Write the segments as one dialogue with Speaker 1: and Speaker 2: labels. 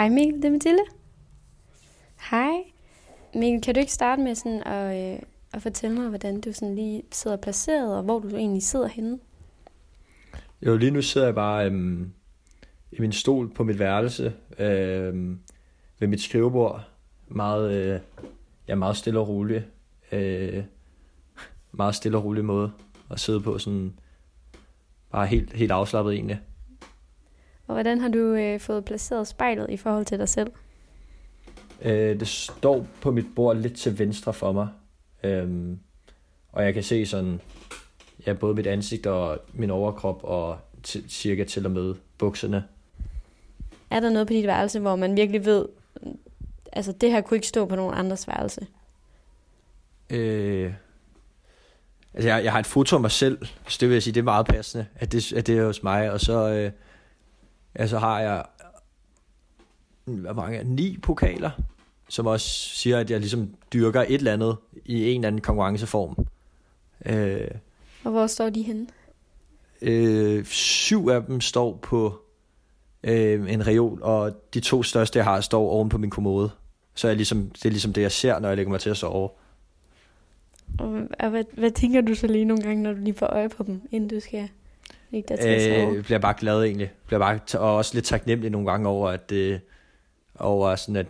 Speaker 1: Hej Mikkel, det er Mathilde. Hej. Mikkel, kan du ikke starte med sådan at, øh, at fortælle mig, hvordan du sådan lige sidder placeret, og hvor du egentlig sidder henne?
Speaker 2: Jo, lige nu sidder jeg bare øhm, i min stol på mit værelse øhm, ved mit skrivebord. Meget, øh, ja, meget stille og rolig. Øh, meget stille og rolig måde at sidde på. Sådan, bare helt, helt afslappet egentlig.
Speaker 1: Og hvordan har du øh, fået placeret spejlet i forhold til dig selv?
Speaker 2: Øh, det står på mit bord lidt til venstre for mig. Øhm, og jeg kan se sådan, ja, både mit ansigt og min overkrop og cirka til og med bukserne.
Speaker 1: Er der noget på dit værelse, hvor man virkelig ved, altså det her kunne ikke stå på nogen andres værelse?
Speaker 2: Øh, altså jeg, jeg har et foto af mig selv, så det vil jeg sige, det er meget passende, at det, at det er hos mig. Og så, øh, ja, så har jeg hvad mange, ni pokaler, som også siger, at jeg ligesom dyrker et eller andet i en eller anden konkurrenceform. Øh,
Speaker 1: Og hvor står de henne?
Speaker 2: øh, syv af dem står på øh, en reol, og de to største, jeg har, står oven på min kommode. Så er ligesom, det er ligesom det, jeg ser, når jeg lægger mig til at sove.
Speaker 1: Og, og hvad, hvad tænker du så lige nogle gange, når du lige får øje på dem, inden du skal ligge der til?
Speaker 2: Øh, bliver bare glad egentlig. Bliver bare, og også lidt taknemmelig nogle gange over, at det, over sådan, at,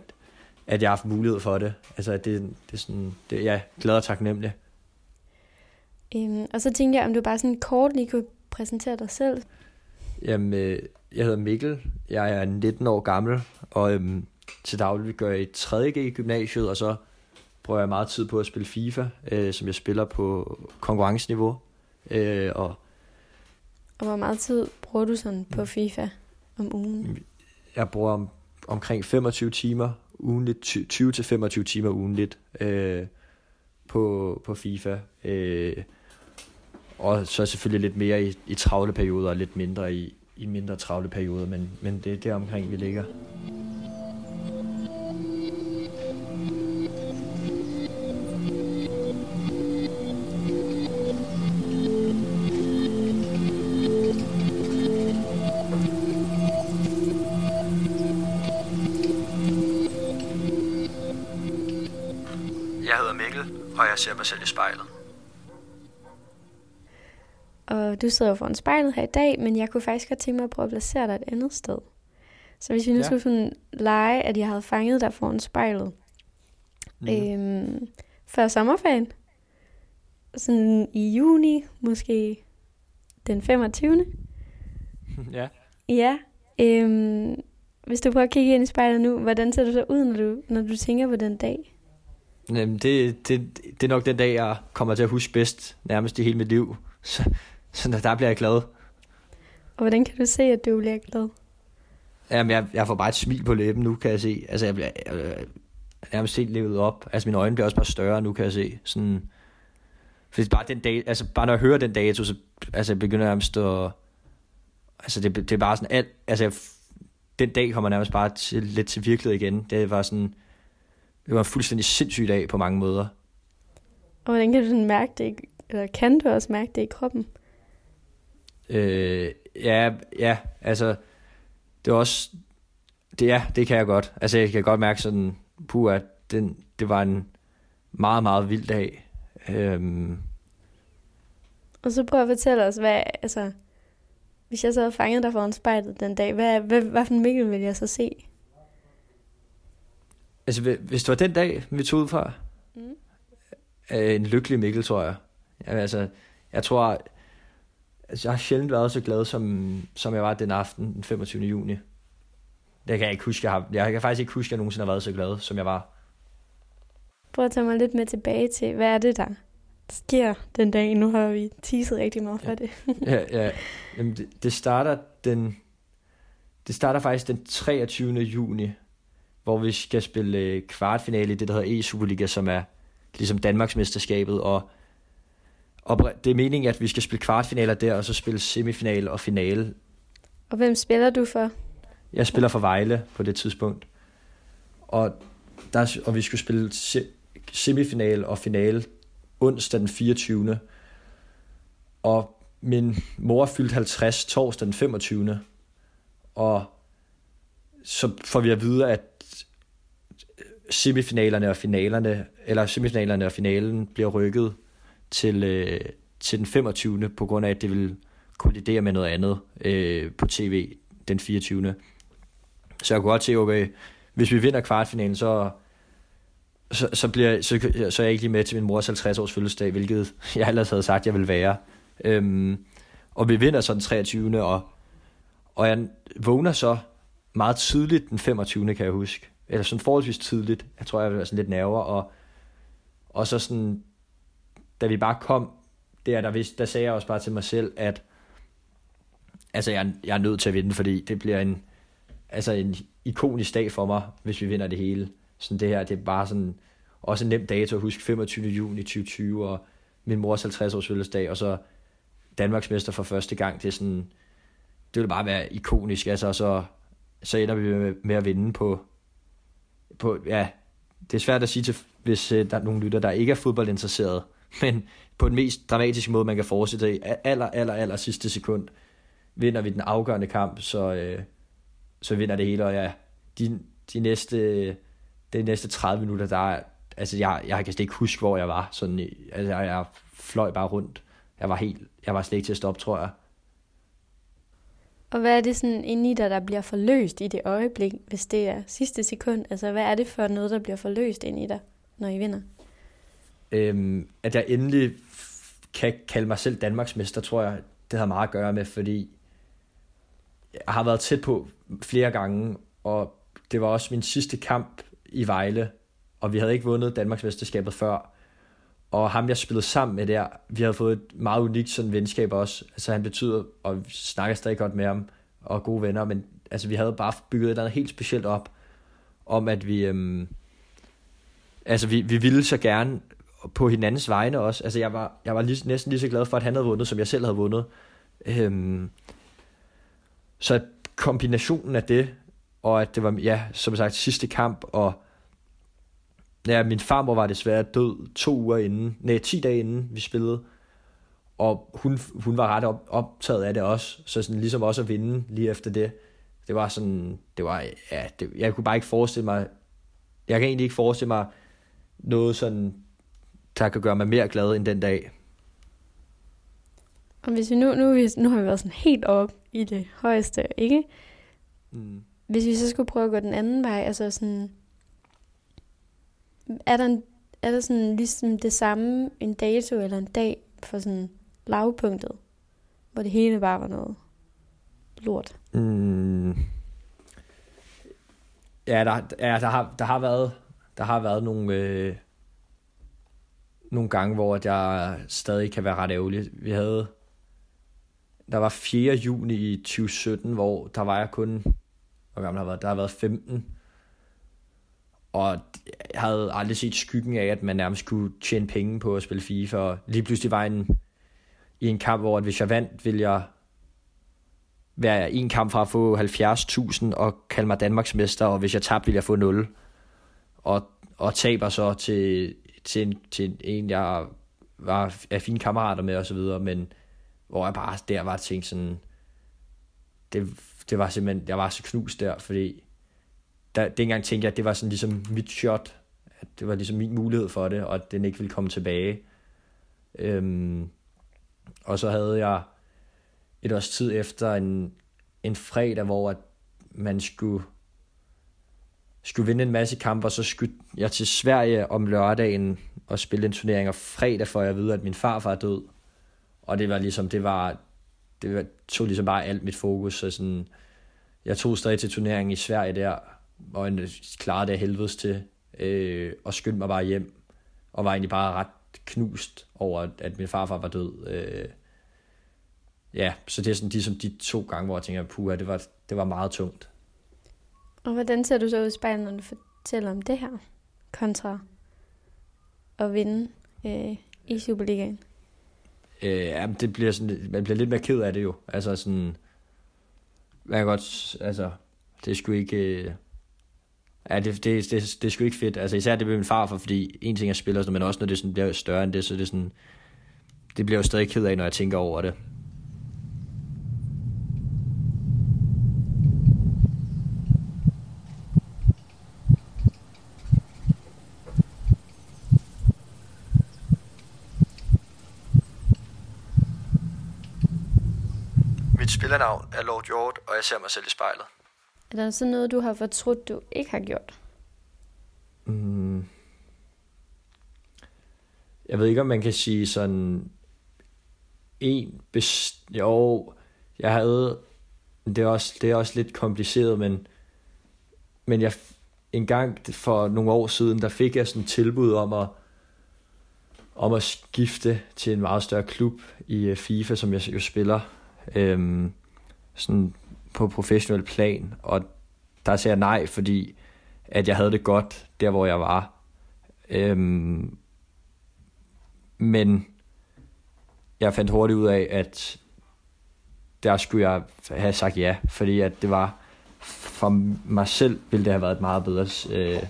Speaker 2: at jeg har haft mulighed for det. Altså, at det, det er sådan, det, ja, glad og taknemmelig.
Speaker 1: Øhm, og så tænkte jeg, om du bare sådan kort lige kunne præsentere dig selv.
Speaker 2: Jamen, øh, jeg hedder Mikkel. Jeg er 19 år gammel, og øhm, til daglig gør jeg i 3.G i gymnasiet, og så bruger jeg meget tid på at spille FIFA, øh, som jeg spiller på konkurrenceniveau. Øh, og
Speaker 1: Og hvor meget tid bruger du sådan på FIFA om ugen?
Speaker 2: jeg bruger om, omkring 25 timer ugenligt, 20-25 timer ugenligt øh, på, på FIFA. Øh, og så selvfølgelig lidt mere i, i travle perioder, og lidt mindre i, i mindre travle perioder, men, men det er der omkring, vi ligger. Mig selv i spejlet.
Speaker 1: Og du sidder jo foran spejlet her i dag, men jeg kunne faktisk godt tænke mig at prøve at placere dig et andet sted. Så hvis vi nu
Speaker 2: Ja.
Speaker 1: skulle sådan lege, at jeg havde fanget dig foran spejlet
Speaker 2: mm.
Speaker 1: øhm, før sommerferien, sådan i juni, måske den 25.
Speaker 2: ja.
Speaker 1: Ja, øhm, hvis du prøver at kigge ind i spejlet nu, hvordan ser du så ud, når du, når du tænker på den dag?
Speaker 2: Det, det, det er nok den dag, jeg kommer til at huske bedst, nærmest i hele mit liv. Så, så der- bliver jeg glad.
Speaker 1: Og hvordan kan du se, at du bliver glad?
Speaker 2: Jamen, jeg, jeg får bare et smil på læben nu, kan jeg se. Altså, jeg bliver jeg, jeg, nærmest helt levet op. Altså, mine øjne bliver også bare større nu, kan jeg se. Sådan, fordi bare den dag, altså, bare når jeg hører den dato, så altså, jeg begynder jeg nærmest at... Altså, det, det er bare sådan alt... Altså, jeg, den dag kommer nærmest bare til, lidt til virkelighed igen. Det var sådan... Det var en fuldstændig sindssyg dag på mange måder.
Speaker 1: Og hvordan kan du sådan mærke det, eller kan du også mærke det i kroppen?
Speaker 2: Øh, ja, ja, altså, det er også, det, ja, det kan jeg godt. Altså, jeg kan godt mærke sådan, puh, at den, det var en meget, meget vild dag. Øhm,
Speaker 1: Og så prøv at fortælle os, hvad, altså, hvis jeg så havde fanget dig foran spejlet den dag, hvad, hvad, hvad for en Mikkel ville jeg så se?
Speaker 2: Altså, hvi- hvis det var den dag, vi tog ud fra,
Speaker 1: Mm.
Speaker 2: øh, en lykkelig Mikkel, tror jeg. Ja, altså, jeg tror, altså, jeg har sjældent været så glad, som, som jeg var den aften, den 25. juni. Det kan jeg ikke huske. Jeg, har, jeg kan faktisk ikke huske, at jeg nogensinde har været så glad, som jeg var.
Speaker 1: Prøv at tage mig lidt med tilbage til, hvad er det, der sker den dag? Nu har vi teaset rigtig meget for
Speaker 2: ja.
Speaker 1: det.
Speaker 2: ja, ja. Jamen, det, det starter den... Det starter faktisk den 23. juni, hvor vi skal spille øh, kvartfinale i det, der hedder E-Superliga, som er ligesom Danmarksmesterskabet, og, og det er meningen, at vi skal spille kvartfinaler der, og så spille semifinal og finale.
Speaker 1: Og hvem spiller du for?
Speaker 2: Jeg spiller for Vejle på det tidspunkt. Og, der, og vi skulle spille se, semifinal og finale onsdag den 24. Og min mor fyldte 50 torsdag den 25. Og så får vi at vide, at semifinalerne og finalerne, eller semifinalerne og finalen bliver rykket til, øh, til den 25. på grund af, at det vil kollidere med noget andet øh, på tv den 24. Så jeg kunne godt se, okay, hvis vi vinder kvartfinalen, så, så, så, bliver, så, så er jeg ikke lige med til min mors 50 års fødselsdag, hvilket jeg ellers havde sagt, jeg ville være. Øhm, og vi vinder så den 23. Og, og jeg vågner så meget tidligt den 25. kan jeg huske eller sådan forholdsvis tidligt. Jeg tror, jeg var sådan lidt nerver, og, og så sådan, da vi bare kom der, der, vidste, der sagde jeg også bare til mig selv, at altså, jeg, jeg er nødt til at vinde, fordi det bliver en, altså en ikonisk dag for mig, hvis vi vinder det hele. Sådan det her, det er bare sådan, også en nem dato at huske, 25. juni 2020, og min mors 50 års fødselsdag, og så Danmarks mester for første gang, det er sådan, det vil bare være ikonisk, altså, og så, så ender vi med, med at vinde på, på, ja, det er svært at sige til, hvis øh, der er nogen lytter, der ikke er fodboldinteresseret, men på den mest dramatiske måde, man kan forestille sig, aller, aller, aller sidste sekund, vinder vi den afgørende kamp, så, øh, så vinder det hele, og ja, de, de næste, de næste 30 minutter, der er, altså jeg, jeg kan slet ikke huske, hvor jeg var, sådan, altså jeg, jeg fløj bare rundt, jeg var helt, jeg var slet ikke til at stoppe, tror jeg,
Speaker 1: og hvad er det sådan inde i dig, der bliver forløst i det øjeblik, hvis det er sidste sekund? Altså, hvad er det for noget, der bliver forløst ind i dig, når I vinder?
Speaker 2: Øhm, at jeg endelig kan kalde mig selv Danmarksmester, tror jeg, det har meget at gøre med, fordi jeg har været tæt på flere gange, og det var også min sidste kamp i Vejle, og vi havde ikke vundet Danmarksmesterskabet før. Og ham, jeg spillede sammen med der, vi havde fået et meget unikt sådan venskab også. Altså han betyder, og vi snakker stadig godt med ham, og gode venner, men altså vi havde bare bygget et eller andet helt specielt op, om at vi, øhm, altså vi, vi ville så gerne på hinandens vegne også. Altså jeg var, jeg var lige, næsten lige så glad for, at han havde vundet, som jeg selv havde vundet. Øhm, så kombinationen af det, og at det var, ja, som sagt, sidste kamp, og Ja, min farmor var desværre død to uger inden, nej, 10 dage inden vi spillede. Og hun, hun var ret op, optaget af det også, så sådan ligesom også at vinde lige efter det. Det var sådan, det var, ja, det, jeg kunne bare ikke forestille mig, jeg kan egentlig ikke forestille mig noget sådan, der kan gøre mig mere glad end den dag.
Speaker 1: Og hvis vi nu, nu, nu har vi været sådan helt op i det højeste, ikke? Mm. Hvis vi så skulle prøve at gå den anden vej, altså sådan, er der, en, er der sådan ligesom det samme, en dato eller en dag for sådan lavpunktet, hvor det hele bare var noget lort? Mm.
Speaker 2: Ja, der, ja der, har, der har været, der har været nogle, øh, nogle gange, hvor jeg stadig kan være ret ærgerlig. Vi havde, der var 4. juni i 2017, hvor der var jeg kun, hvor gammel har været, der har været 15, og jeg havde aldrig set skyggen af, at man nærmest kunne tjene penge på at spille FIFA, og lige pludselig var en, i en kamp, hvor at hvis jeg vandt, ville jeg være en kamp fra at få 70.000 og kalde mig Danmarks mester, og hvis jeg tabte, ville jeg få 0. Og, og taber så til, til, en, til en, jeg var af fine kammerater med og så videre, men hvor jeg bare der var tænkt sådan, det, det var simpelthen, jeg var så knust der, fordi der, dengang tænkte jeg, at det var sådan ligesom mit shot, at det var ligesom min mulighed for det, og at den ikke ville komme tilbage. Øhm, og så havde jeg et års tid efter en, en fredag, hvor at man skulle, skulle vinde en masse kampe, og så skulle jeg til Sverige om lørdagen og spille en turnering, og fredag får jeg at vide, at min farfar er død. Og det var ligesom, det var, det var, tog ligesom bare alt mit fokus, så sådan, jeg tog stadig til turneringen i Sverige der, og en klarede det helvedes til, øh, og skyndte mig bare hjem, og var egentlig bare ret knust over, at min farfar var død. Øh, ja, så det er sådan de, som de to gange, hvor jeg tænker, puha, det var, det var meget tungt.
Speaker 1: Og hvordan ser du så ud i spejlet, når du fortæller om det her, kontra at vinde øh, i Superligaen?
Speaker 2: Øh, jamen, det bliver sådan, man bliver lidt mere ked af det jo. Altså sådan, man kan godt, altså, det er sgu ikke, øh, ja, det, det, det, det er sgu ikke fedt. Altså især det med min far, for, fordi en ting er spiller, men også når det sådan bliver større end det, så det er sådan, det bliver jo stadig ked af, når jeg tænker over det. Mit spillernavn er Lord Jord, og jeg ser mig selv i spejlet.
Speaker 1: Er der så noget, du har fortrudt, du ikke har gjort?
Speaker 2: Mm. Jeg ved ikke, om man kan sige sådan en best... Jo, jeg havde... Det er også, det er også lidt kompliceret, men, men jeg, en gang for nogle år siden, der fik jeg sådan et tilbud om at, om at skifte til en meget større klub i øh, FIFA, som jeg jo spiller øhm, sådan på professionel plan, og der sagde jeg nej, fordi at jeg havde det godt der, hvor jeg var. Øhm, men jeg fandt hurtigt ud af, at der skulle jeg have sagt ja, fordi at det var for mig selv ville det have været et meget bedre øh,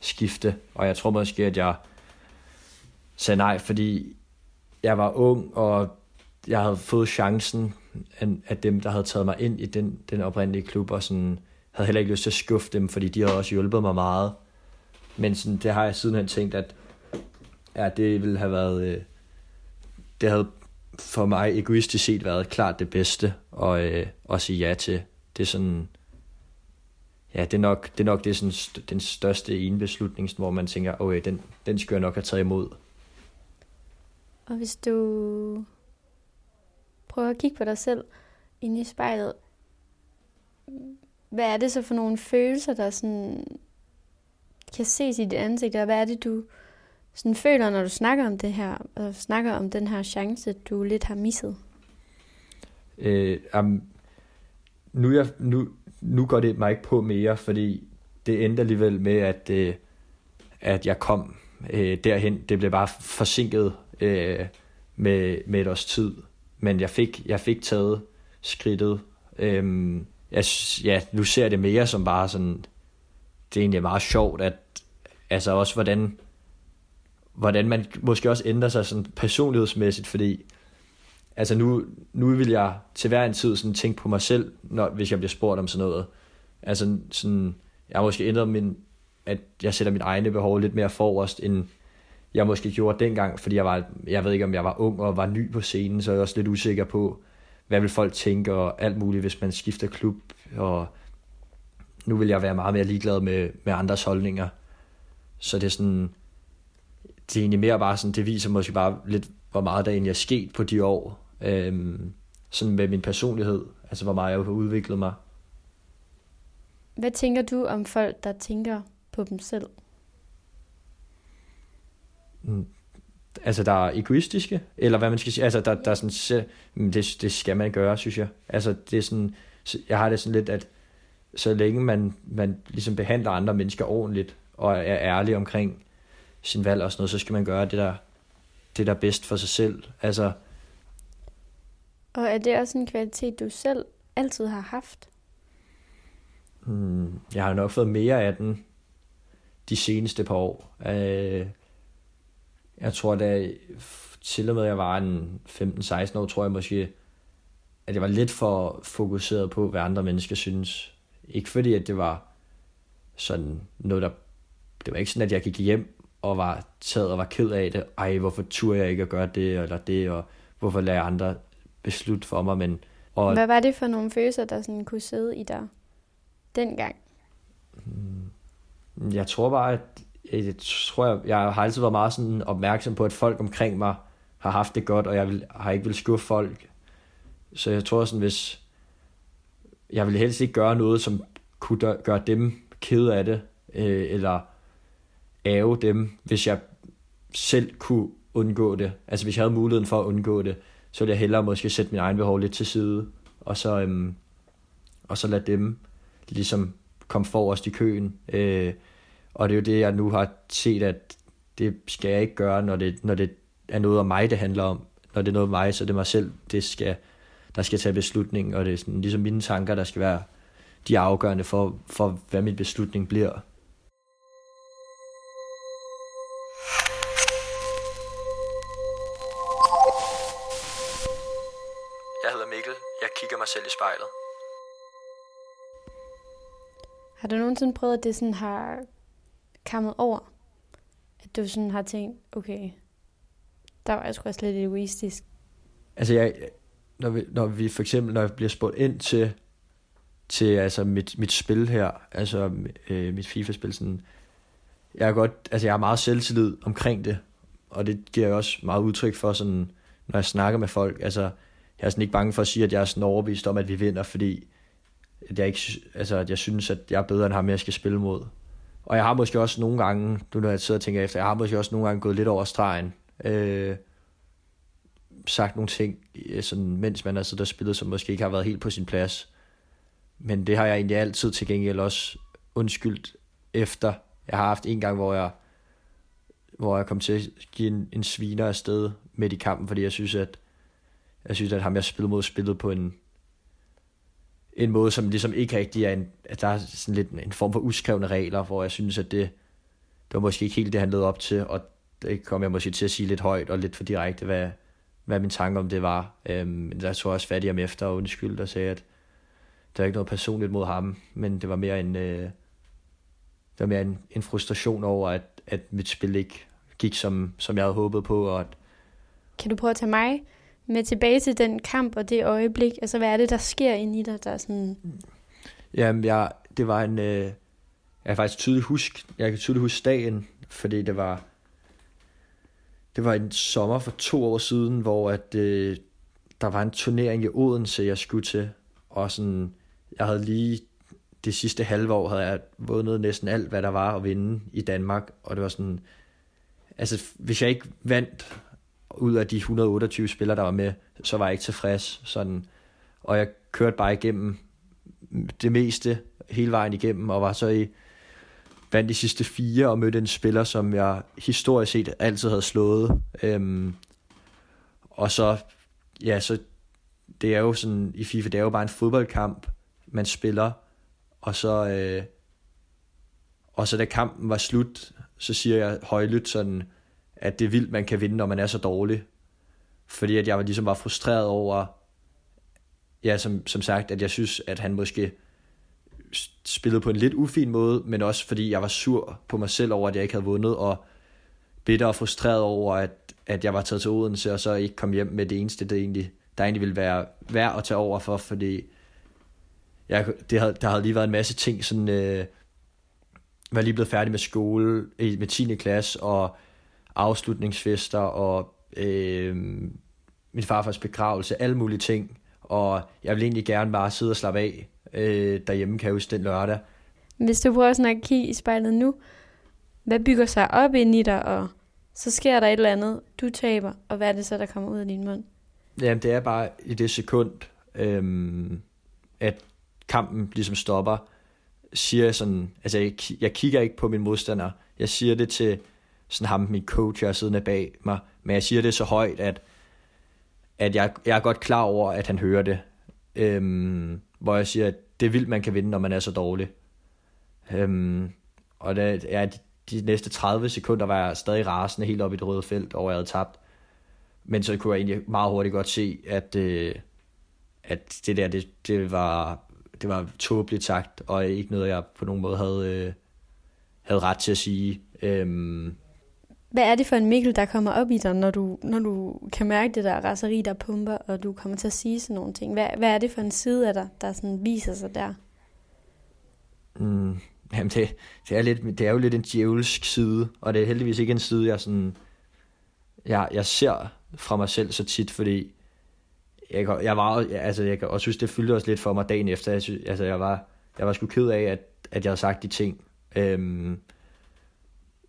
Speaker 2: skifte, og jeg tror måske, at jeg sagde nej, fordi jeg var ung, og jeg havde fået chancen af dem, der havde taget mig ind i den, den oprindelige klub, og sådan, havde heller ikke lyst til at skuffe dem, fordi de havde også hjulpet mig meget. Men sådan, det har jeg sidenhen tænkt, at ja, det ville have været... Øh, det havde for mig egoistisk set været klart det bedste at, øh, at sige ja til. Det er sådan... Ja, det er nok det, er nok det er sådan, den største ene beslutning, hvor man tænker, okay, øh, den, den skulle jeg nok have taget imod.
Speaker 1: Og hvis du Prøv at kigge på dig selv inde i spejlet, hvad er det så for nogle følelser, der sådan kan ses i dit ansigt, og hvad er det, du sådan føler, når du snakker om det her, og snakker om den her chance, du lidt har misset?
Speaker 2: Øh, um, nu, jeg, nu, nu går det mig ikke på mere, fordi det endte alligevel med, at, øh, at jeg kom øh, derhen. Det blev bare forsinket øh, med, med et års tid. Men jeg fik, jeg fik taget skridtet. Øhm, jeg, ja, nu ser jeg det mere som bare sådan, det er egentlig meget sjovt, at altså også hvordan, hvordan man måske også ændrer sig sådan personlighedsmæssigt, fordi altså nu, nu vil jeg til hver en tid sådan tænke på mig selv, når, hvis jeg bliver spurgt om sådan noget. Altså sådan, jeg har måske ændret min, at jeg sætter mit egne behov lidt mere forrest, end jeg måske gjorde dengang, fordi jeg var, jeg ved ikke om jeg var ung og var ny på scenen, så jeg er også lidt usikker på, hvad vil folk tænke og alt muligt, hvis man skifter klub, og nu vil jeg være meget mere ligeglad med, med andres holdninger. Så det er sådan, det er egentlig mere bare sådan, det viser måske bare lidt, hvor meget der egentlig er sket på de år, øhm, sådan med min personlighed, altså hvor meget jeg har udviklet mig.
Speaker 1: Hvad tænker du om folk, der tænker på dem selv?
Speaker 2: Altså der er egoistiske, eller hvad man skal sige, altså der, der er sådan, det, det skal man gøre, synes jeg. Altså det er sådan, jeg har det sådan lidt, at så længe man, man ligesom behandler andre mennesker ordentligt, og er ærlig omkring sin valg og sådan noget, så skal man gøre det der, det der er bedst for sig selv. Altså,
Speaker 1: og er det også en kvalitet, du selv altid har haft?
Speaker 2: Hmm, jeg har nok fået mere af den de seneste par år. Øh, jeg tror, da til og med jeg var en 15-16 år, tror jeg måske, at jeg var lidt for fokuseret på, hvad andre mennesker synes. Ikke fordi, at det var sådan noget, der... Det var ikke sådan, at jeg gik hjem og var taget og var ked af det. Ej, hvorfor turde jeg ikke at gøre det eller det, og hvorfor lader andre beslutte for mig, men... Og,
Speaker 1: Hvad var det for nogle følelser, der sådan kunne sidde i dig dengang?
Speaker 2: Jeg tror bare, at Øh, jeg tror, jeg, jeg har altid været meget sådan opmærksom på, at folk omkring mig har haft det godt, og jeg vil, har ikke vil skuffe folk. Så jeg tror sådan, hvis, jeg vil helst ikke gøre noget, som kunne gøre dem ked af det, øh, eller æve dem, hvis jeg selv kunne undgå det. Altså hvis jeg havde muligheden for at undgå det, så ville jeg hellere måske sætte min egen behov lidt til side, og så, øhm, og så lade dem ligesom komme forrest i køen. Øh, og det er jo det, jeg nu har set, at det skal jeg ikke gøre, når det, når det er noget om mig, det handler om. Når det er noget om mig, så det er mig selv, det skal, der skal tage beslutning, og det er sådan, ligesom mine tanker, der skal være de afgørende for, for hvad min beslutning bliver. Jeg hedder Mikkel. Jeg kigger mig selv i spejlet.
Speaker 1: Har du nogensinde prøvet, at det sådan har kammet over? At du sådan har tænkt, okay, der var jeg sgu også lidt egoistisk.
Speaker 2: Altså, jeg, når, vi, når vi for eksempel, når jeg bliver spurgt ind til, til altså mit, mit spil her, altså øh, mit FIFA-spil, sådan, jeg er godt, altså jeg har meget selvtillid omkring det, og det giver jeg også meget udtryk for, sådan, når jeg snakker med folk, altså, jeg er sådan ikke bange for at sige, at jeg er sådan overbevist om, at vi vinder, fordi at jeg, ikke, altså, at jeg synes, at jeg er bedre end ham, jeg skal spille mod. Og jeg har måske også nogle gange, nu når jeg sidder og tænker efter, jeg har måske også nogle gange gået lidt over stregen, øh, sagt nogle ting, øh, sådan, mens man har siddet og spillet, som måske ikke har været helt på sin plads. Men det har jeg egentlig altid til gengæld også undskyldt efter. Jeg har haft en gang, hvor jeg, hvor jeg kom til at give en, en sviner afsted midt i kampen, fordi jeg synes, at jeg synes, at ham jeg spillede mod, spillede på en, en måde, som ligesom ikke rigtig er en, at der er sådan lidt en form for uskrevne regler, hvor jeg synes, at det, det var måske ikke helt det, han led op til, og det kom jeg måske til at sige lidt højt og lidt for direkte, hvad, hvad min tanke om det var. Øhm, der tog jeg også fat i ham efter og undskyldte og sagde, at der er ikke noget personligt mod ham, men det var mere en, øh, det var mere en, en frustration over, at, at mit spil ikke gik, som, som jeg havde håbet på. Og at...
Speaker 1: Kan du prøve at tage mig med tilbage til den kamp og det øjeblik? Altså, hvad er det, der sker inde i dig, der er sådan...
Speaker 2: Jamen, jeg, det var en... Øh, jeg kan faktisk tydeligt huske, jeg kan tydeligt huske dagen, fordi det var, det var en sommer for to år siden, hvor at, øh, der var en turnering i Odense, jeg skulle til, og sådan, jeg havde lige det sidste halve år havde jeg vundet næsten alt, hvad der var at vinde i Danmark, og det var sådan, altså hvis jeg ikke vandt ud af de 128 spillere, der var med, så var jeg ikke tilfreds, sådan, og jeg kørte bare igennem det meste hele vejen igennem, og var så i vandt de sidste fire og mødte en spiller, som jeg historisk set altid havde slået. Øhm, og så, ja, så det er jo sådan, i FIFA, det er jo bare en fodboldkamp, man spiller, og så, øh, og så da kampen var slut, så siger jeg højlydt sådan, at det er vildt, man kan vinde, når man er så dårlig. Fordi at jeg var ligesom var frustreret over, ja, som, som sagt, at jeg synes, at han måske spillede på en lidt ufin måde, men også fordi jeg var sur på mig selv over, at jeg ikke havde vundet, og bitter og frustreret over, at, at jeg var taget til Odense, og så ikke kom hjem med det eneste, det egentlig, der egentlig ville være værd at tage over for, fordi jeg, det havde, der havde lige været en masse ting, sådan, øh, var lige blevet færdig med skole, med 10. klasse, og afslutningsfester, og øh, min farfars begravelse, alle mulige ting, og jeg ville egentlig gerne bare sidde og slappe af, øh, derhjemme, kan jeg huske den lørdag.
Speaker 1: Hvis du prøver sådan at kigge i spejlet nu, hvad bygger sig op ind i dig, og så sker der et eller andet, du taber, og hvad er det så, der kommer ud af din mund?
Speaker 2: Jamen, det er bare i det sekund, øhm, at kampen ligesom stopper, siger jeg sådan, altså jeg, jeg kigger ikke på min modstander, jeg siger det til sådan ham, min coach, jeg er siddende bag mig, men jeg siger det så højt, at, at jeg, jeg er godt klar over, at han hører det. Øhm, hvor jeg siger, at det er vildt, man kan vinde, når man er så dårlig. Øhm, og det, ja, de, de næste 30 sekunder var jeg stadig rasende helt op i det røde felt, og jeg havde tabt. Men så kunne jeg egentlig meget hurtigt godt se, at, øh, at det der, det, det var, det var tåbeligt sagt, og ikke noget, jeg på nogen måde havde, øh, havde ret til at sige. Øhm,
Speaker 1: hvad er det for en Mikkel, der kommer op i dig, når du, når du kan mærke det der raseri, der pumper, og du kommer til at sige sådan nogle ting? Hvad, hvad er det for en side af dig, der sådan viser sig der?
Speaker 2: Mm, jamen det, det, er lidt, det er jo lidt en djævelsk side, og det er heldigvis ikke en side, jeg, sådan, jeg, jeg ser fra mig selv så tit, fordi jeg, jeg var, altså, jeg kan også synes, det fyldte også lidt for mig dagen efter. Jeg, synes, altså, jeg var, jeg var sgu ked af, at, at jeg havde sagt de ting. Øhm,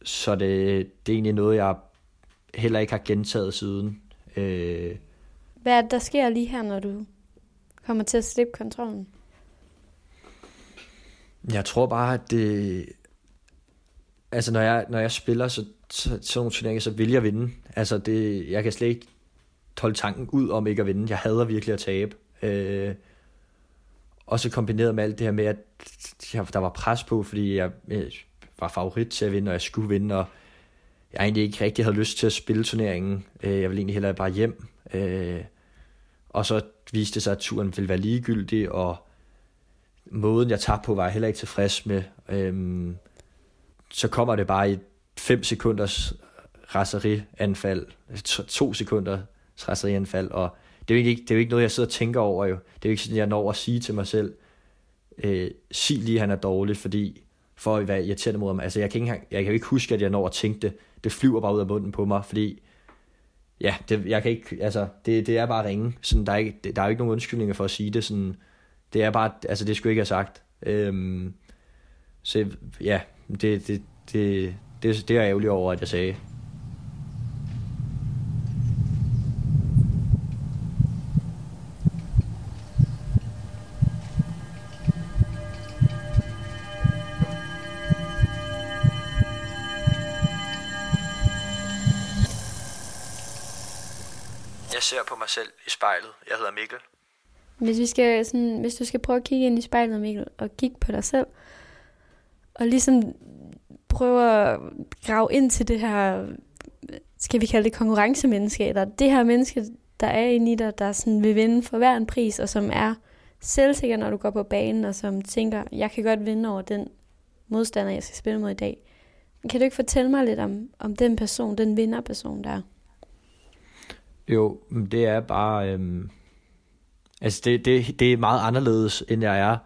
Speaker 2: så det, det er egentlig noget, jeg heller ikke har gentaget siden. Øh,
Speaker 1: Hvad er det, der sker lige her, når du kommer til at slippe kontrollen?
Speaker 2: Jeg tror bare, at det... Altså, når jeg, når jeg spiller så, så, sådan nogle turneringer, så vil jeg vinde. Altså, det, jeg kan slet ikke holde tanken ud om ikke at vinde. Jeg hader virkelig at tabe. Øh, og så kombineret med alt det her med, at jeg, der var pres på, fordi jeg, jeg var favorit til at vinde, og jeg skulle vinde, og jeg egentlig ikke rigtig havde lyst til at spille turneringen. Øh, jeg ville egentlig hellere bare hjem. Øh, og så viste det sig, at turen ville være ligegyldig, og måden, jeg tabte på, var jeg heller ikke tilfreds med. Øhm, så kommer det bare i 5 sekunders raserianfald, to, to sekunder raserianfald, og det er, jo ikke, det er jo ikke noget, jeg sidder og tænker over jo. Det er jo ikke sådan, jeg når at sige til mig selv, øh, sig lige, at han er dårlig, fordi for at være irriterende mod ham. Altså, jeg kan, ikke, jeg kan ikke huske, at jeg når at tænke det. Det flyver bare ud af munden på mig, fordi ja, det, jeg kan ikke, altså, det, det er bare ringe. Sådan, der, er ikke, der er jo ikke nogen undskyldninger for at sige det. Sådan, det er bare, altså det skulle jeg ikke have sagt. Øhm, så ja, det, det, det, det, det er jeg ærgerlig over, at jeg sagde. Mig selv i spejlet. Jeg hedder Mikkel.
Speaker 1: Hvis, vi skal sådan, hvis du skal prøve at kigge ind i spejlet, Mikkel, og kigge på dig selv, og ligesom prøve at grave ind til det her, skal vi kalde det konkurrencemenneske, eller det her menneske, der er inde i dig, der sådan vil vinde for hver en pris, og som er selvsikker, når du går på banen, og som tænker, jeg kan godt vinde over den modstander, jeg skal spille mod i dag. Kan du ikke fortælle mig lidt om, om den person, den vinderperson, der er?
Speaker 2: Jo, det er bare... Øhm, altså, det, det, det er meget anderledes, end jeg er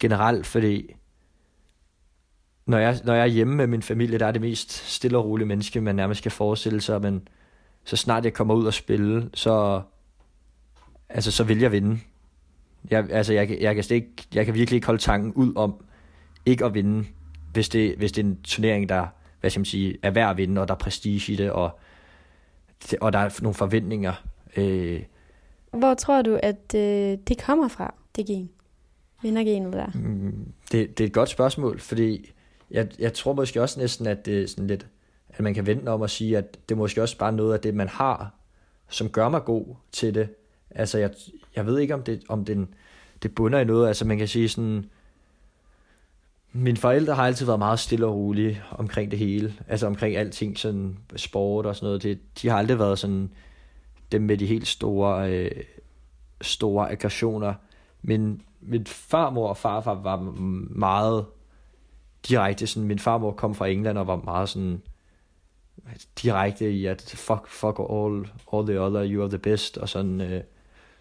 Speaker 2: generelt, fordi når jeg, når jeg er hjemme med min familie, der er det mest stille og rolige menneske, man nærmest kan forestille sig, men så snart jeg kommer ud og spille, så, altså, så vil jeg vinde. Jeg, altså, jeg, jeg, kan ikke, jeg kan virkelig ikke holde tanken ud om ikke at vinde, hvis det, hvis det er en turnering, der hvad skal man sige, er værd at vinde, og der er prestige i det, og, og der er nogle forventninger. Øh,
Speaker 1: Hvor tror du, at øh, det kommer fra, det gen? Vindergenet der?
Speaker 2: Mm, det, det er et godt spørgsmål, fordi jeg, jeg tror måske også næsten, at det er sådan lidt, at man kan vente om at sige, at det er måske også bare noget af det, man har, som gør mig god til det. Altså, jeg, jeg ved ikke, om det, om den, det bunder i noget. Altså, man kan sige sådan, mine forældre har altid været meget stille og rolige omkring det hele. Altså omkring alting, sådan sport og sådan noget. Det, de har aldrig været sådan dem med de helt store, øh, store aggressioner. Men min farmor og farfar var meget direkte. Sådan, min farmor kom fra England og var meget sådan direkte i, at fuck, fuck all, all the other, you are the best, og sådan. Øh,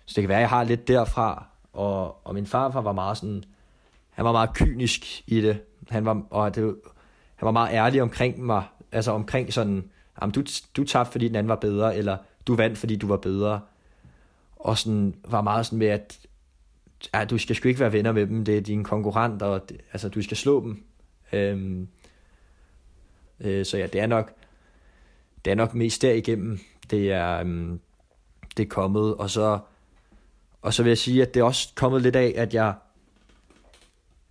Speaker 2: så det kan være, at jeg har lidt derfra, og, og min farfar var meget sådan, han var meget kynisk i det, han var, og det, han var meget ærlig omkring mig, altså omkring sådan, jamen, du, du tabte, fordi den anden var bedre, eller du vandt, fordi du var bedre, og sådan var meget sådan med, at ja, du skal sgu ikke være venner med dem, det er dine konkurrenter, og det, altså du skal slå dem. Øhm, øh, så ja, det er nok, det er nok mest derigennem, det er, øhm, det er kommet, og så, og så vil jeg sige, at det er også kommet lidt af, at jeg,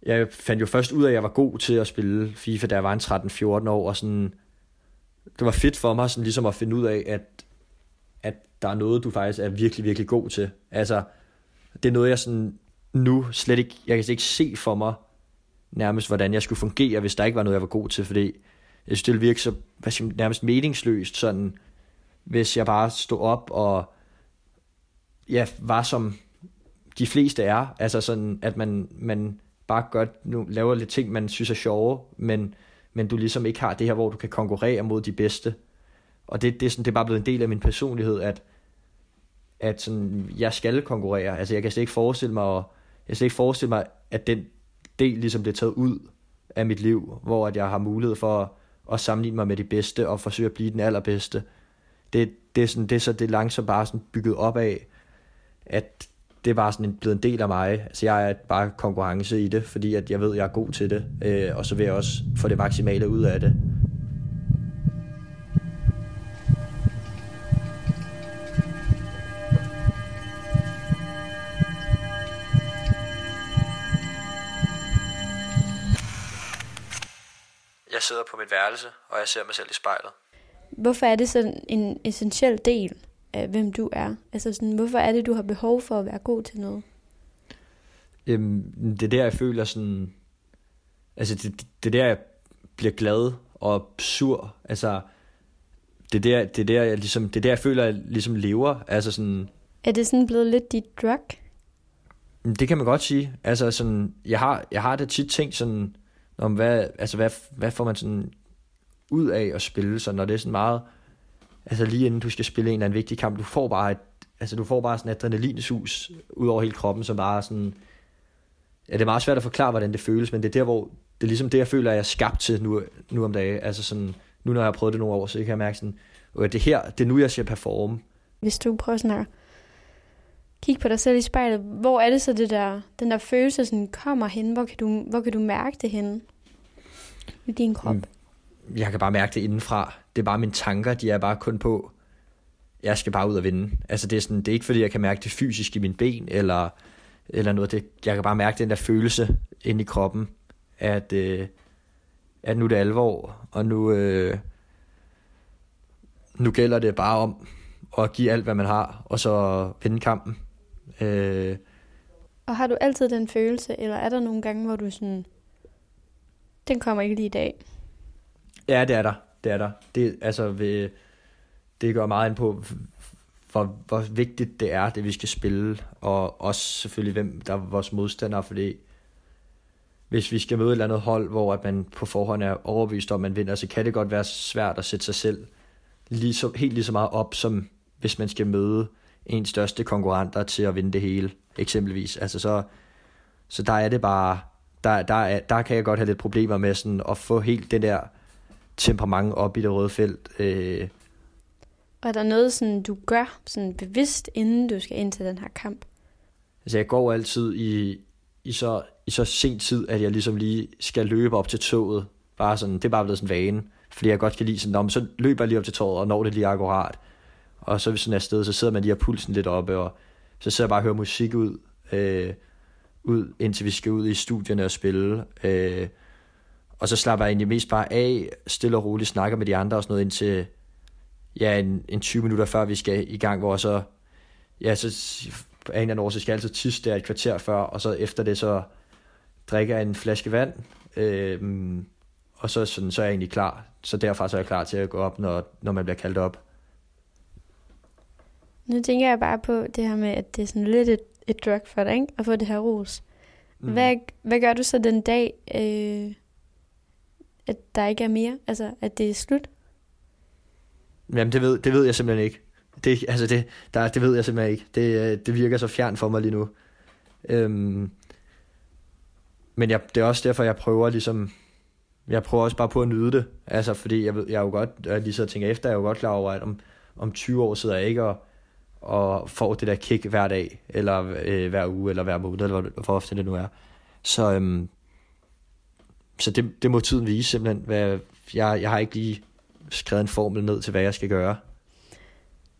Speaker 2: jeg fandt jo først ud af, at jeg var god til at spille FIFA, da jeg var en 13-14 år, og sådan, det var fedt for mig sådan ligesom at finde ud af, at, at der er noget, du faktisk er virkelig, virkelig god til. Altså, det er noget, jeg sådan nu slet ikke, jeg kan slet ikke se for mig, nærmest hvordan jeg skulle fungere, hvis der ikke var noget, jeg var god til, fordi jeg synes, det ville virke så hvad siger, nærmest meningsløst, sådan, hvis jeg bare stod op og ja, var som de fleste er, altså sådan, at man, man bare godt nu laver lidt ting, man synes er sjove, men, men du ligesom ikke har det her, hvor du kan konkurrere mod de bedste. Og det, det, er, sådan, det er bare blevet en del af min personlighed, at, at sådan, jeg skal konkurrere. Altså jeg kan slet ikke forestille mig, at, jeg kan slet ikke forestille mig, at den del ligesom bliver taget ud af mit liv, hvor at jeg har mulighed for at, at sammenligne mig med de bedste og forsøge at blive den allerbedste. Det, det, er, sådan, det er så det er langsomt bare sådan bygget op af, at det er bare sådan en, blevet en del af mig. Altså jeg er bare konkurrence i det, fordi at jeg ved, at jeg er god til det, øh, og så vil jeg også få det maksimale ud af det. Jeg sidder på mit værelse, og jeg ser mig selv i spejlet.
Speaker 1: Hvorfor er det sådan en essentiel del af, hvem du er? Altså sådan, hvorfor er det, du har behov for at være god til noget?
Speaker 2: Øhm, det er der, jeg føler sådan... Altså, det, det er der, jeg bliver glad og sur. Altså, det er der, det er der, jeg, ligesom, det er der, jeg føler, jeg ligesom lever. Altså sådan...
Speaker 1: Er det sådan blevet lidt dit drug?
Speaker 2: Det kan man godt sige. Altså sådan, jeg har, jeg har det tit tænkt sådan, om hvad, altså hvad, hvad får man sådan ud af at spille, så når det er sådan meget, altså lige inden du skal spille en eller anden vigtig kamp, du får bare et, altså du får bare sådan et adrenalinsus ud over hele kroppen, som bare sådan, ja det er meget svært at forklare, hvordan det føles, men det er der, hvor, det er ligesom det, jeg føler, at jeg er skabt til nu, nu om dagen, altså sådan, nu når jeg har prøvet det nogle år, så kan jeg mærke sådan, at det her, det er nu, jeg skal performe.
Speaker 1: Hvis du prøver sådan at kigge på dig selv i spejlet, hvor er det så det der, den der følelse sådan kommer hen? Hvor kan du, hvor kan du mærke det hen i din krop? Mm
Speaker 2: jeg kan bare mærke det indenfra. Det er bare mine tanker, de er bare kun på, jeg skal bare ud og vinde. Altså det er, sådan, det er ikke fordi, jeg kan mærke det fysisk i mine ben, eller, eller noget. Det, jeg kan bare mærke den der følelse inde i kroppen, at, øh, at nu er det alvor, og nu, øh, nu gælder det bare om at give alt, hvad man har, og så vinde kampen. Øh,
Speaker 1: og har du altid den følelse, eller er der nogle gange, hvor du sådan, den kommer ikke lige i dag?
Speaker 2: Ja, det er der. Det er der. Det, altså, ved, det gør meget ind på, hvor, hvor vigtigt det er, det vi skal spille, og også selvfølgelig, hvem der er vores modstandere, fordi hvis vi skal møde et eller andet hold, hvor at man på forhånd er overbevist om, at man vinder, så kan det godt være svært at sætte sig selv lige så, helt lige så meget op, som hvis man skal møde ens største konkurrenter til at vinde det hele, eksempelvis. Altså så, så der er det bare, der, der, der kan jeg godt have lidt problemer med sådan at få helt det der temperament op i det røde felt. Øh.
Speaker 1: Og er der noget, sådan, du gør sådan bevidst, inden du skal ind til den her kamp?
Speaker 2: Altså jeg går altid i, i, så, i så sent tid, at jeg ligesom lige skal løbe op til toget. Bare sådan, det er bare blevet sådan en vane. Fordi jeg godt kan lide sådan, så løber jeg lige op til toget og når det lige akkurat. Og så er vi sådan afsted, så sidder man lige og pulsen lidt oppe, og så sidder jeg bare og hører musik ud, øh, ud indtil vi skal ud i studierne og spille. Øh, og så slapper jeg egentlig mest bare af, stille og roligt snakker med de andre og sådan noget indtil ja, en, en 20 minutter før vi skal i gang, hvor så, ja, så af en eller anden år, så skal jeg altid tisse der et kvarter før, og så efter det, så drikker jeg en flaske vand, øhm, og så, sådan, så er jeg egentlig klar. Så derfra så er jeg klar til at gå op, når, når man bliver kaldt op.
Speaker 1: Nu tænker jeg bare på det her med, at det er sådan lidt et, et drug for dig, ikke? At få det her ros. Mm. Hvad, hvad gør du så den dag, øh, at der ikke er mere? Altså, at det er slut?
Speaker 2: Jamen, det ved, det ved jeg simpelthen ikke. Det, altså det, der, det ved jeg simpelthen ikke. Det, øh, det virker så fjern for mig lige nu. Øhm, men jeg, det er også derfor, jeg prøver ligesom... Jeg prøver også bare på at nyde det. Altså, fordi jeg, ved, jeg er jo godt, jeg lige så tænker efter, jeg er jo godt klar over, at om, om 20 år sidder jeg ikke og, og får det der kick hver dag, eller øh, hver uge, eller hver måned, eller hvor ofte det nu er. Så, øhm, så det, det må tiden vise simpelthen. Hvad, jeg, jeg har ikke lige skrevet en formel ned til, hvad jeg skal gøre.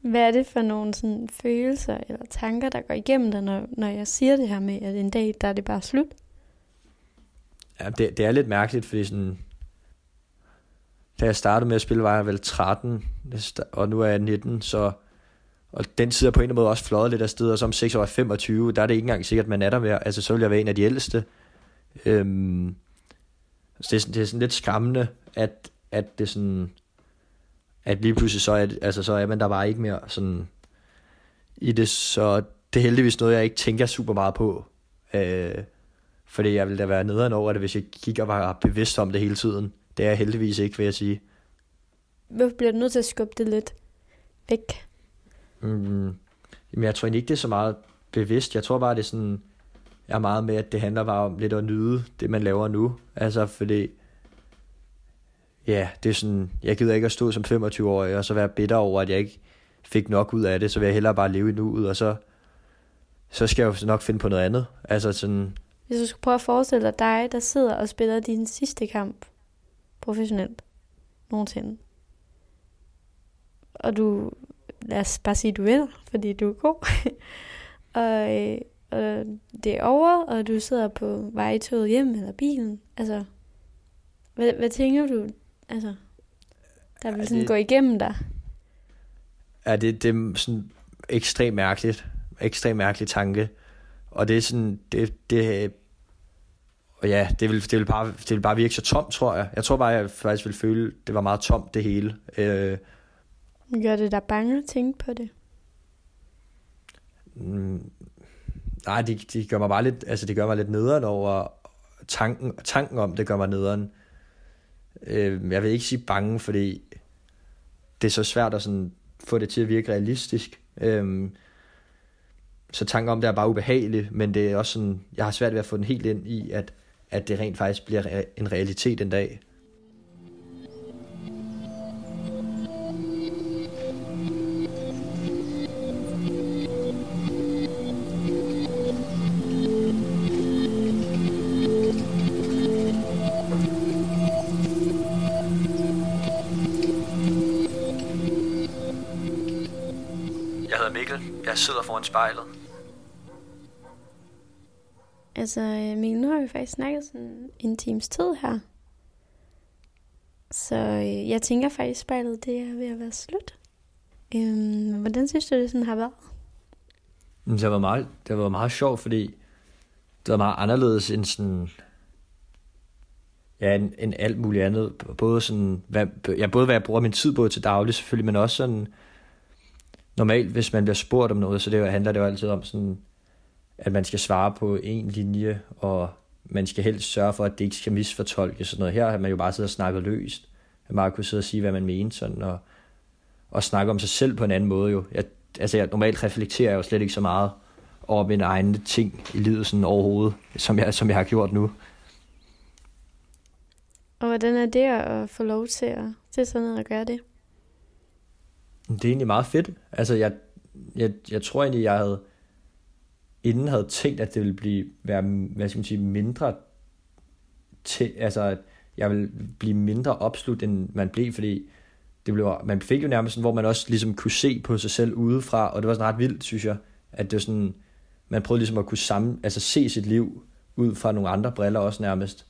Speaker 1: Hvad er det for nogle sådan, følelser eller tanker, der går igennem dig, når, når jeg siger det her med, at en dag, der er det bare slut?
Speaker 2: Ja, det, det er lidt mærkeligt, fordi sådan, da jeg startede med at spille, var jeg vel 13, og nu er jeg 19, så og den tid er på en eller anden måde også fløjet lidt af sted, og som 6 år 25, der er det ikke engang sikkert, at man er der mere. Altså, så vil jeg være en af de ældste. Øhm, så det, er, det er sådan lidt skræmmende, at, at det sådan, at lige pludselig så er, altså, så er man der bare ikke mere sådan i det, så det er heldigvis noget, jeg ikke tænker super meget på. Øh, fordi jeg ville da være nederen over det, hvis jeg kigger og var bevidst om det hele tiden. Det er jeg heldigvis ikke, vil jeg sige.
Speaker 1: Hvorfor bliver du nødt til at skubbe det lidt væk?
Speaker 2: Mm, jamen, jeg tror egentlig ikke, det er så meget bevidst. Jeg tror bare, det er sådan, jeg er meget med, at det handler bare om lidt at nyde det, man laver nu. Altså, fordi, ja, det er sådan, jeg gider ikke at stå som 25-årig og så være bitter over, at jeg ikke fik nok ud af det, så vil jeg hellere bare leve i nuet, og så, så skal jeg jo nok finde på noget andet. Altså sådan,
Speaker 1: Hvis du skulle prøve at forestille dig dig, der sidder og spiller din sidste kamp professionelt nogensinde. Og du, lad os bare sige, du vinder, fordi du er god. og, øh, og det er over, og du sidder på vejtoget hjem eller bilen. Altså, hvad, hvad tænker du, altså, der vil
Speaker 2: Ja,
Speaker 1: sådan
Speaker 2: det-
Speaker 1: gå igennem dig?
Speaker 2: Ja, det, det er sådan ekstremt mærkeligt. Ekstremt mærkelig tanke. Og det er sådan, det, det, og ja, det vil, det, vil bare, det vil bare virke så tomt, tror jeg. Jeg tror bare, jeg faktisk vil føle, det var meget tomt, det hele. Øh,
Speaker 1: Gør det dig bange at tænke på det?
Speaker 2: mm, nej, det, det gør mig bare lidt, altså det gør mig lidt nederen over tanken, tanken om, det gør mig nederen. Øh, jeg vil ikke sige bange, fordi det er så svært at sådan få det til at virke realistisk. Øh, så tanken om det er bare ubehagelig, men det er også sådan, jeg har svært ved at få den helt ind i, at, at det rent faktisk bliver en realitet en dag. Jeg sidder foran spejlet.
Speaker 1: Altså, øh, Mikkel, nu har vi faktisk snakket sådan en times tid her. Så øh, jeg tænker faktisk, spejlet det er ved at være slut. Øhm, hvordan synes du, det sådan har været?
Speaker 2: Men det var meget, det var meget sjovt, fordi det var meget anderledes end sådan, ja, end, end alt muligt andet. Både sådan, hvad, ja, både hvad jeg bruger min tid på til daglig selvfølgelig, men også sådan, normalt hvis man bliver spurgt om noget, så det handler det jo altid om sådan, at man skal svare på en linje, og man skal helst sørge for, at det ikke skal misfortolkes sådan noget. Her har man jo bare siddet og snakket løst. Man bare kunne sidde og sige, hvad man mente, sådan, og, og snakke om sig selv på en anden måde jo. Jeg, altså jeg, normalt reflekterer jeg jo slet ikke så meget over mine egne ting i livet sådan overhovedet, som jeg, som jeg har gjort nu.
Speaker 1: Og hvordan er det at få lov til at til sådan noget at gøre det?
Speaker 2: Det er egentlig meget fedt. Altså, jeg, jeg, jeg tror egentlig, jeg havde inden havde tænkt, at det ville blive, være, hvad skal man sige, mindre til, altså, at jeg ville blive mindre opslut, end man blev, fordi det blev, man fik jo nærmest sådan, hvor man også ligesom kunne se på sig selv udefra, og det var sådan ret vildt, synes jeg, at det var sådan, man prøvede ligesom at kunne samme, altså se sit liv ud fra nogle andre briller også nærmest.